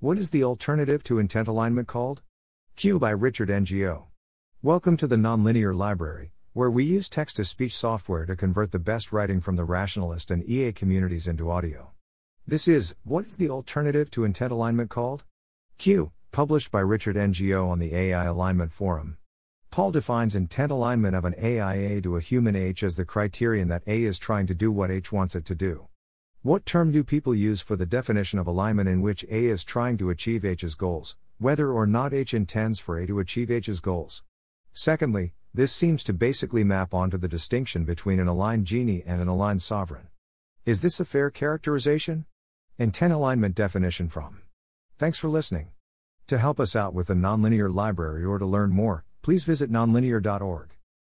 What is the alternative to intent alignment called? Q by Richard Ngo. Welcome to the Nonlinear Library, where we use text to speech software to convert the best writing from the rationalist and EA communities into audio. This is What is the alternative to intent alignment called? Q, published by Richard Ngo on the AI Alignment Forum. Paul defines intent alignment of an AIA to a human H as the criterion that A is trying to do what H wants it to do. What term do people use for the definition of alignment in which A is trying to achieve H's goals, whether or not H intends for A to achieve H's goals? Secondly, this seems to basically map onto the distinction between an aligned genie and an aligned sovereign. Is this a fair characterization? Intent alignment definition from. Thanks for listening. To help us out with the Nonlinear Library or to learn more, please visit nonlinear.org.